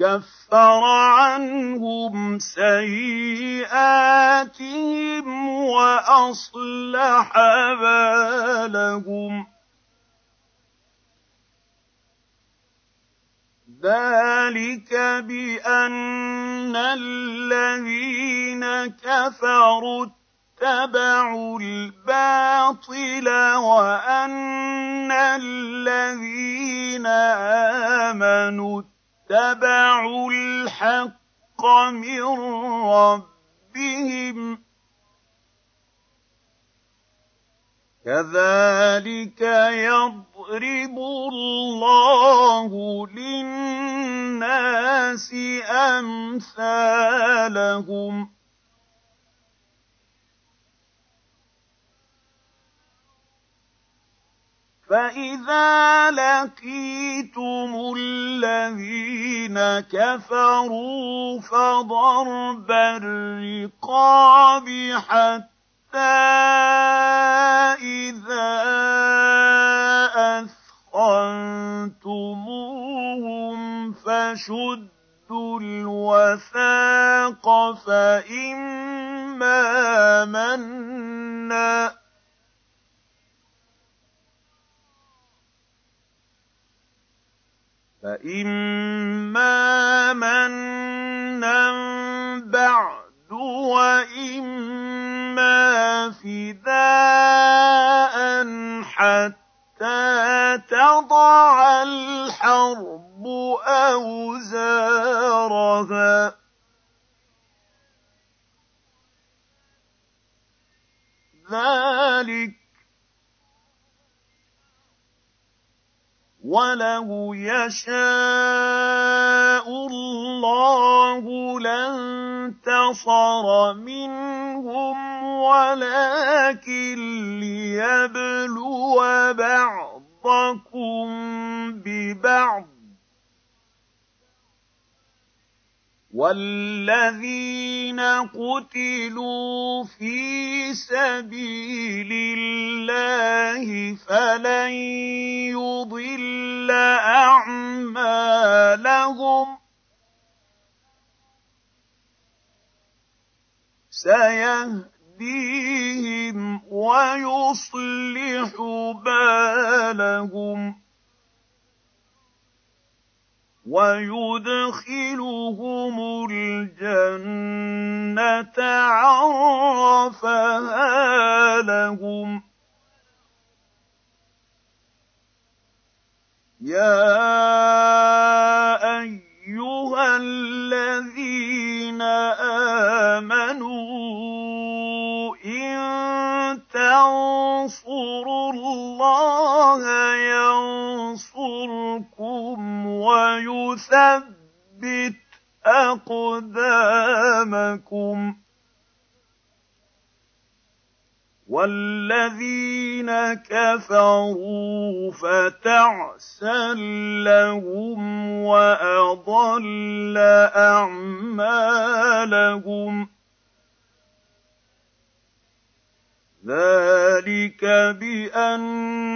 كفر عنهم سيئاتهم وأصلح بالهم. ذلك بأن الذين كفروا اتبعوا الباطل وأن الذين آمنوا اتبعوا الحق من ربهم. كذلك يضرب الله للناس أمثالهم. فإذا لقيتم الذين كفروا فضرب الرقاب حتى إذا أثخنتموهم فشدوا الوثاق فإما منا فإما منا بعد وإما فداء حتى تضع الحرب أوزارها ذلك ولو يشاء الله لانتصر منهم ولكن ليبلو بعضكم ببعض والذين قتلوا في سبيل الله فلن يضل اعمالهم سيهديهم ويصلح بالهم ويدخلهم الجنة عرفها لهم. يا أيها الذين آمنوا إن تنصروا الله ينصركم ويثبت أقدامكم. والذين كفروا فتعسا لهم وأضل أعمالهم. ذلك بأنهم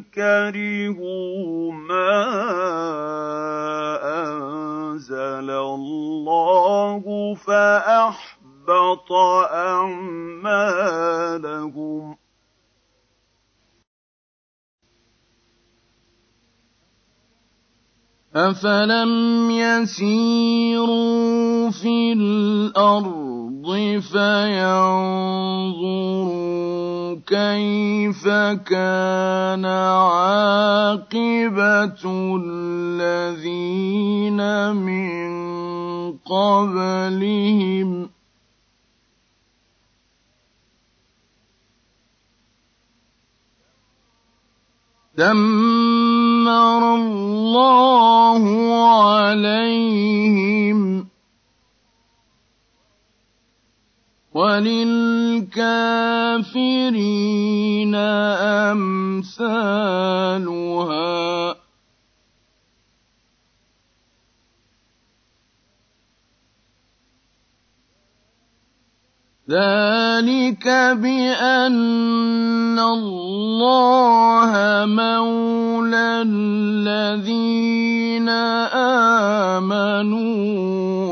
كرهوا ما أنزل الله فأحبط أَحْبَطَ أَفَلَمْ يَسِيرُوا فِي الْأَرْضِ فَيَنظُرُوا كَيْفَ كَانَ عَاقِبَةُ الَّذِينَ مِن قَبْلِهِمْ ۚ دَمَّرَ اللَّهُ عَلَيْهِمْ ۖ وَلِلْكَافِرِينَ أَمْثَالُهَا ذَٰلِكَ بِأَنَّ اللَّهَ مَوْلَى الَّذِينَ آمَنُوا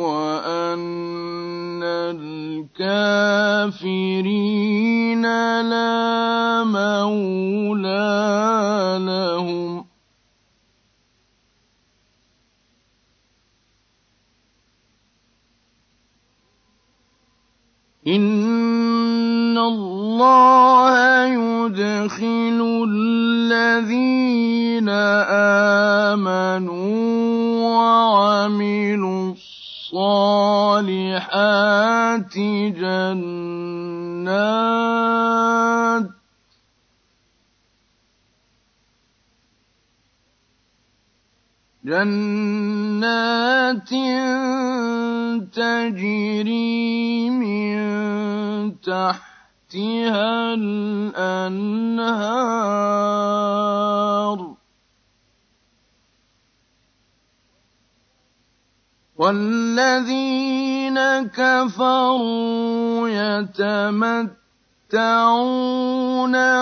وَأَنَّ الْكَافِرِينَ لَا مَوْلَىٰ لَهُمْ إِنَّ اللَّهَ يُدْخِلُ الَّذِينَ آمَنُوا وَعَمِلُوا الصَّالِحَاتِ جَنَّاتٍ جَنَّاتٍ تَجْرِي مِن تَحْتِهَا الْأَنْهَارُ ۖ وَالَّذِينَ كَفَرُوا يَتَمَتَّعُونَ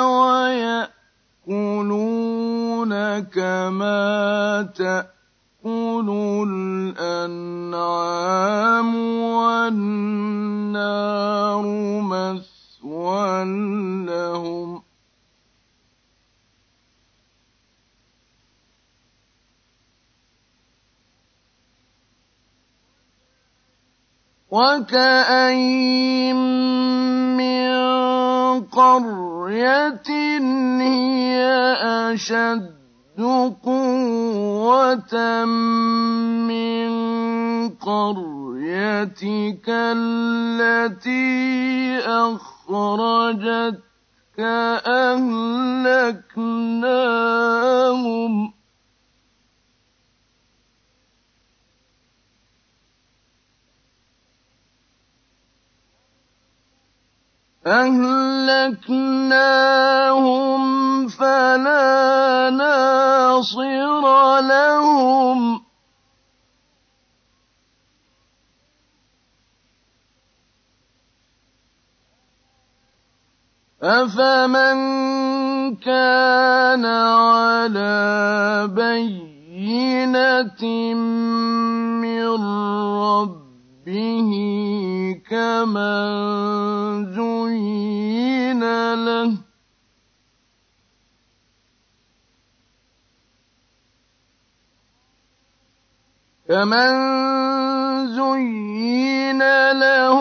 وَيَأْكُلُونَ كَمَا تَأْكُلُ الْأَنْعَامُ وَالنَّارُ مَثْوًى لَّهُمْ. وَكَأَيِّن مِّن قَرْيَةٍ هِيَ أَشَدُّ قُوَّةً مِّن قَرْيَتِكَ الَّتِي أَخْرَجَتْكَ أَهْلَكْنَاهُمْ فَلَا نَاصِرَ لَهُمْ. أَفَمَن كَانَ عَلَىٰ بَيِّنَةٍ مِّن رَّبِّهِ كَمَن زُيِّنَ لَهُ.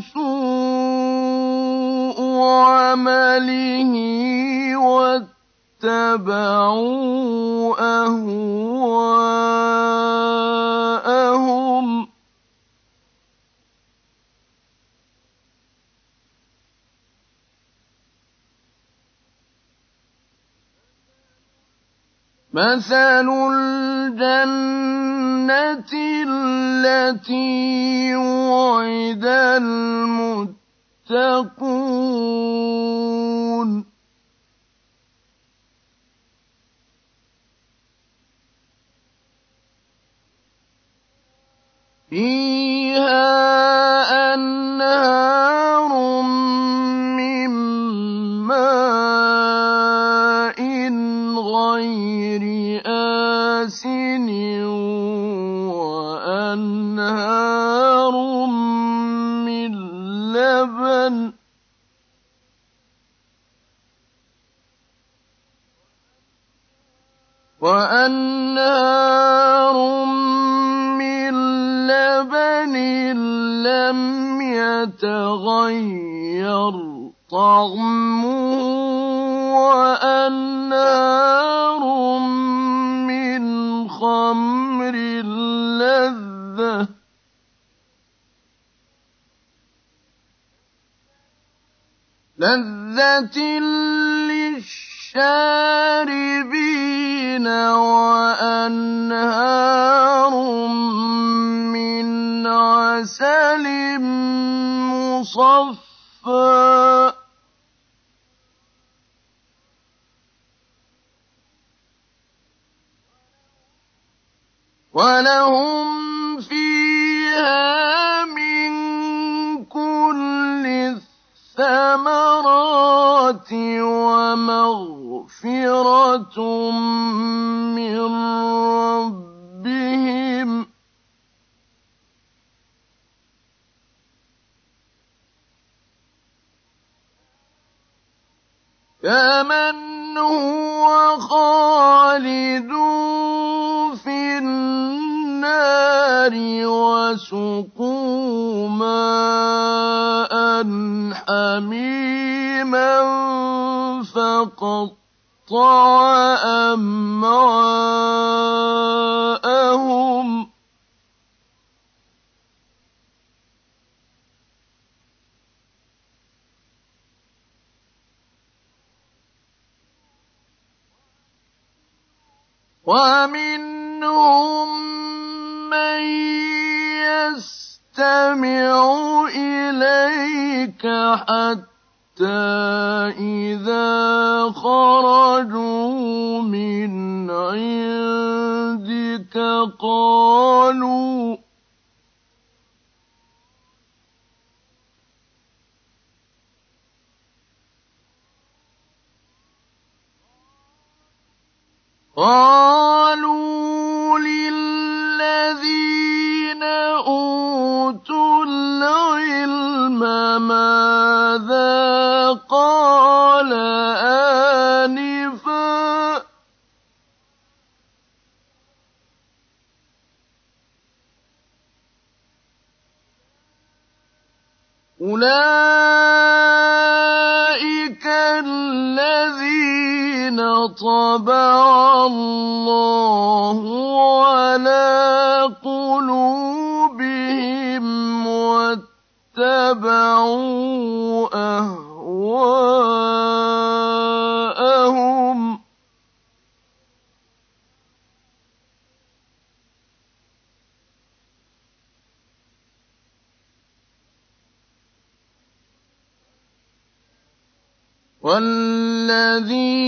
سُوءُ عَمَلِهِ وَاتَّبَعُوا أَهْوَاءَهُم ۚ مَثَلُ الْجَنَّةِ الَّتِي وُعِدَ الْمُتَّقُونَ ۖ فِيهَا أَنْهَارٌ وأنهار من لبن لم يتغير طعمه وأنهار من خمر لذة لذة للشاربين وأنهار من عسل مصفى. ولهم فيها من كل الثمرات ومغفرة من ربهم. كمن هو خالد في النار وسقوا ماء حميما فقطع أمعاءهم ومنهم من يستمع إليك حتى إذا خرجوا من عندك قالوا قالوا للذين أوتوا العلم ماذا قال آنفا أولئك الذين طبع الله على واتبعوا أهواءهم. والذين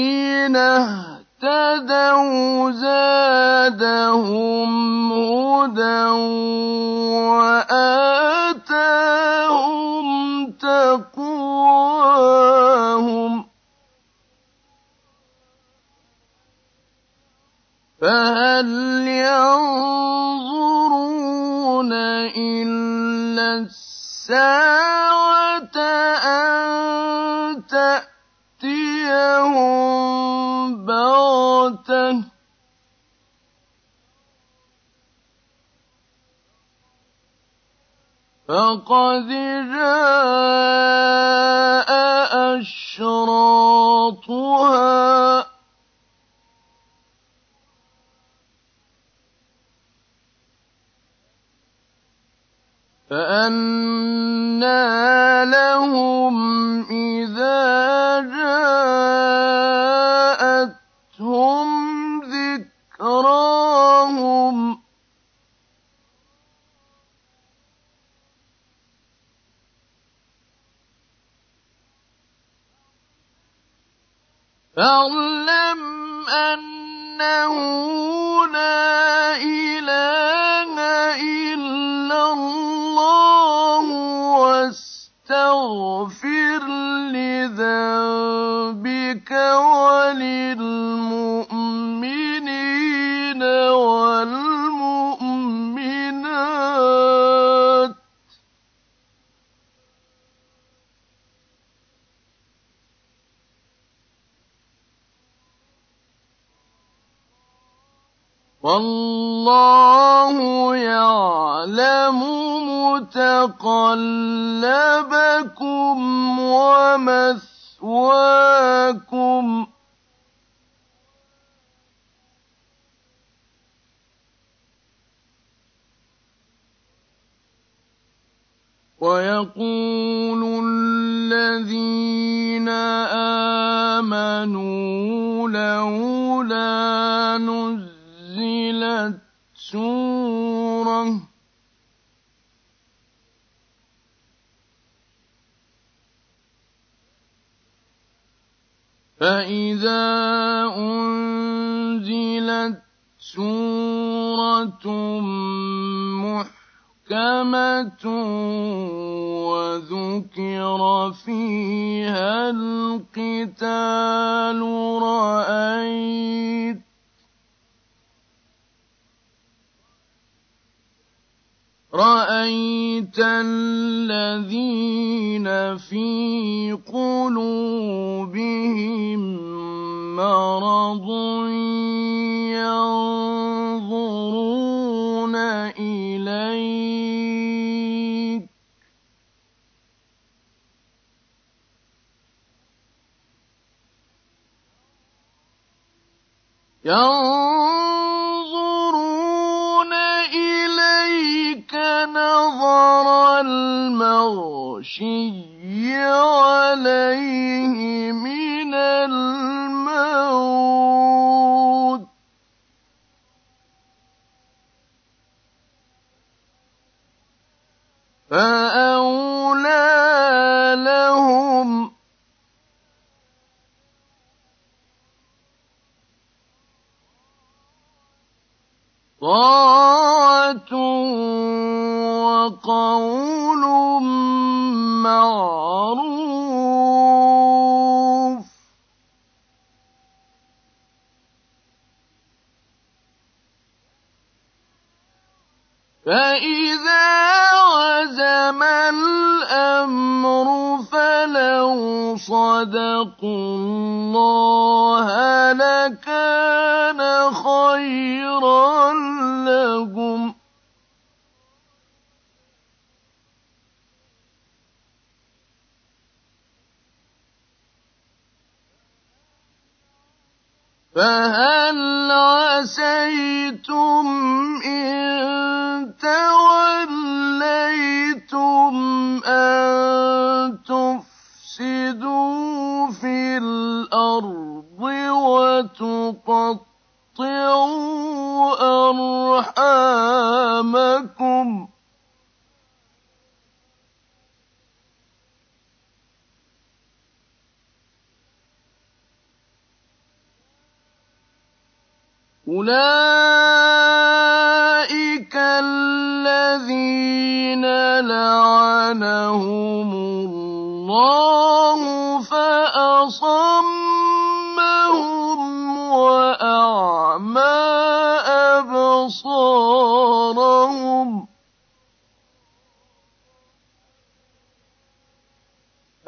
اهتدوا زادهم هدى وآتاهم تقواهم فهل ينظرون إلا الساعة أن تأتيهم بغتة فقد جاء أشراطها فأنى والله يعلم متقلبكم ومثواكم. ويقول الذين آمنوا لولا نزلت سورة. فإذا أنزلت سورة محكمة وذكر فيها القتال رأيت رأيت الذين في قلوبهم مرض ينظرون إليك. ينظرون نظر المغشي عليه من الموت. فأولى فهل عسيتم إن توليتم أن تفسدوا في الأرض وتقطعوا أرحامكم؟ أولئك الذين لعنهم الله فأصمهم وأعمى أبصارهم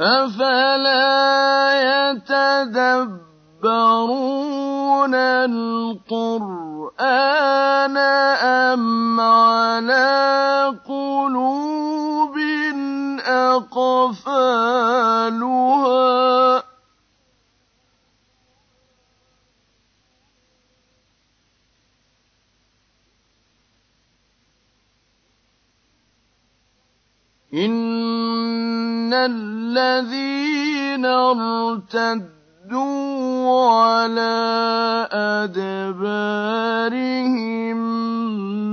أفلا يتدبرون القرآن أم على قلوب أقفالها إن الذين ارتدوا على أدبارهم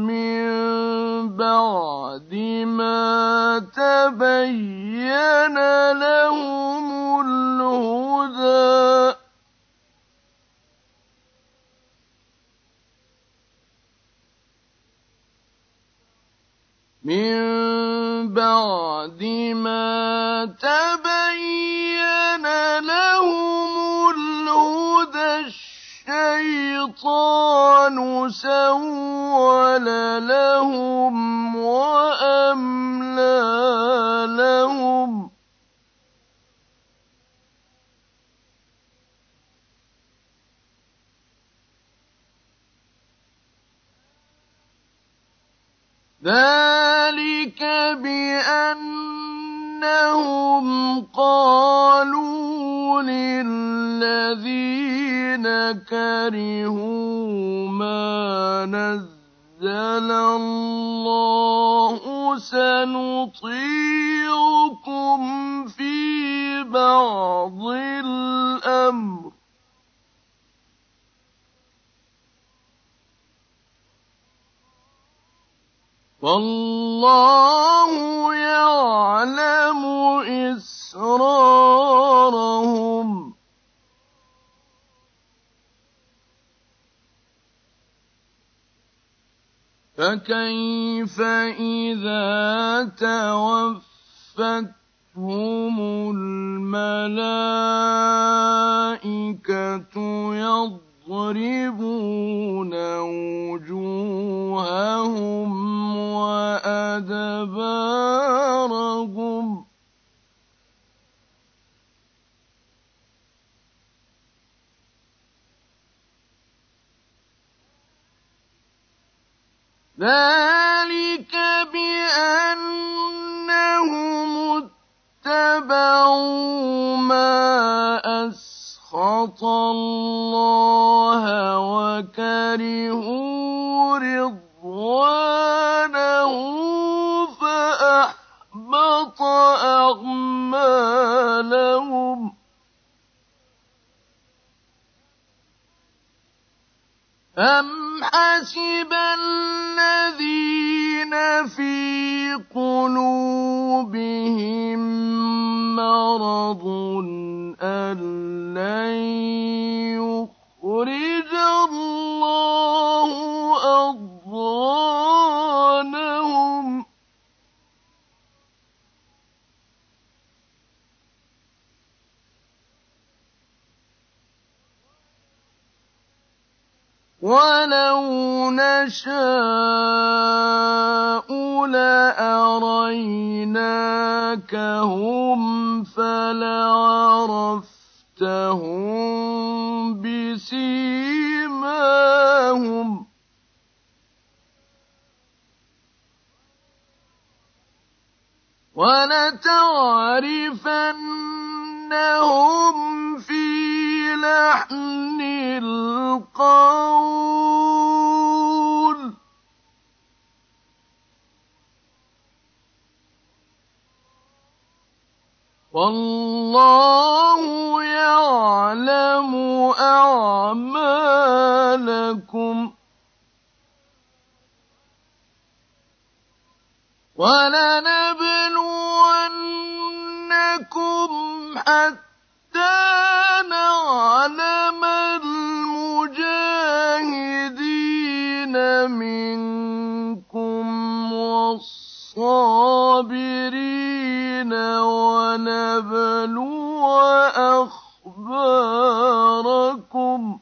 من بعد ما تبين لهم الهدى. من بعد ما تبين الشيطان سول لهم وأملى لهم ذلك بأنهم قالوا للذين كرهوا ما نزل الله سنطيعكم في بعض الأمر والله يعلم إسرارهم فكيف إذا توفتهم الملائكة يضربون وجوههم وأدبارهم ذلك بأنهم اتبعوا ما أسروا سخط الله وكرهوا رضوانه فأحبط أعمالهم أم حسب الذين في قلوبهم مرض أن لن يخرج الله أضغانهم ولو نشاء لأريناكهم فلعرفتهم بسيماهم ولتعرفنهم لحن القول. والله يعلم أعمالكم. ولنبلونكم حتى نعلم المجاهدين منكم والصابرين ونبلو أخباركم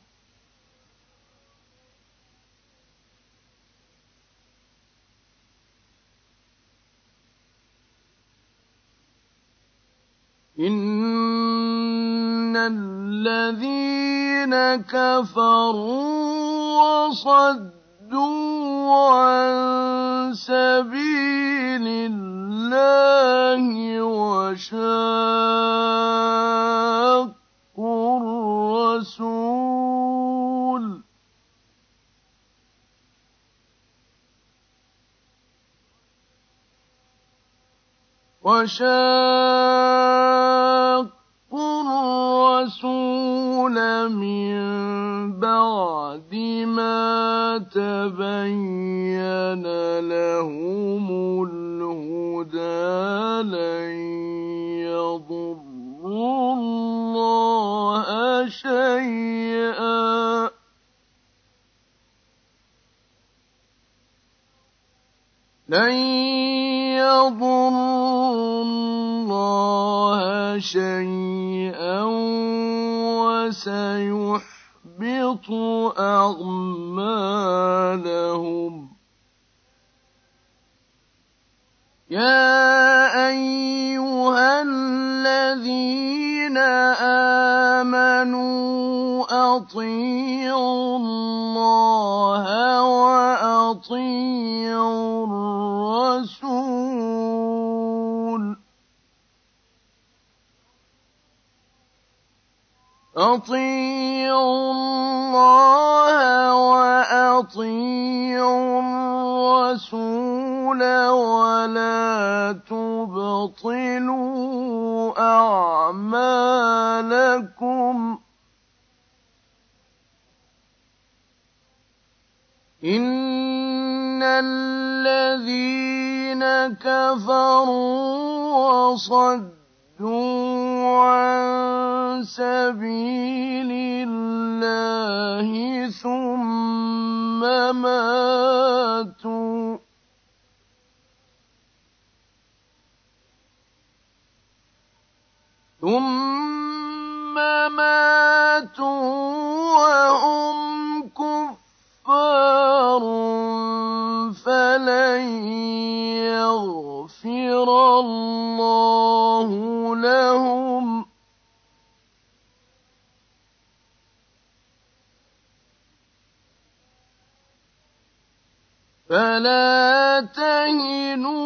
إن الذين كفروا وصدوا عن سبيل الله وشاقوا الرسول. وشاقوا من بعد ما تبين لهم الهدى لن يضروا الله شيئا. لن يضروا الله شيئا وسيحبط أعمالهم. يا أيها الذين آمنوا أطيعوا الله وأطيعوا أطيعوا الله وأطيعوا الرسول ولا تبطلوا أعمالكم. إن الذين كفروا وصدوا عن سبيل الله ثم ماتوا. ثم ماتوا وهم كفار فلن يغفر الله لهم فلا تهنوا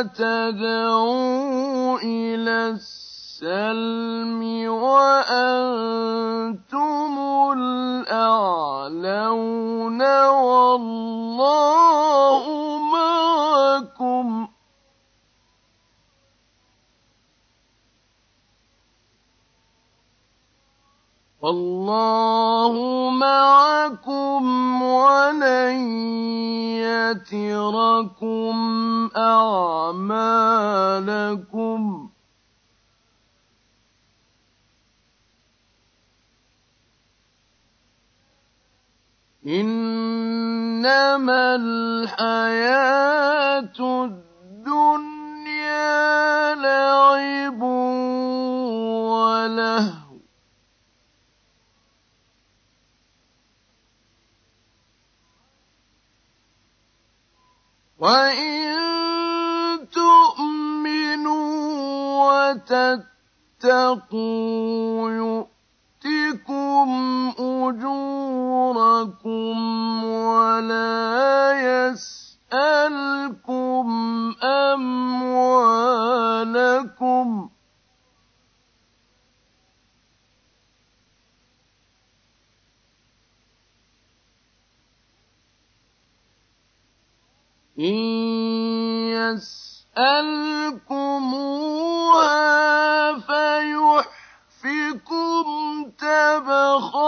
وتدعوا إلى السلم وأنتم الأعلون والله معكم. والله معكم ولن يتركم أعمالكم. إنما الحياة الدنيا وإن تؤمنوا وتتقوا يؤتكم أجوركم ولا يسألكم أموالكم إن يسألكموها فيحفكم تبخلوا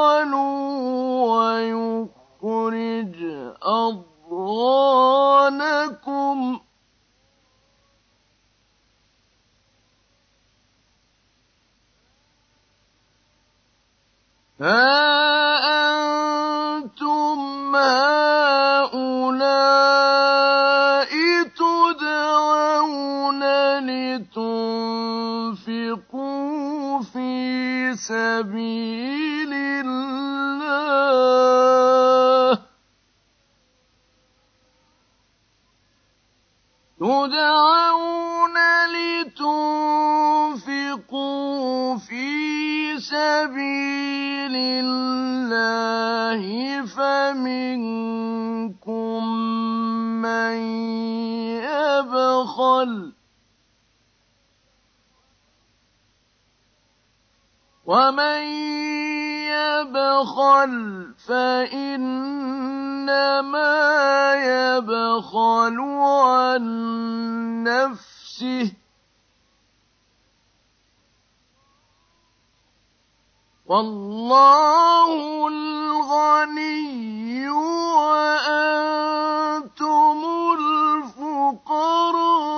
ومن يبخل فإنما يبخل عن نفسه والله الغني وأنتم الفقراء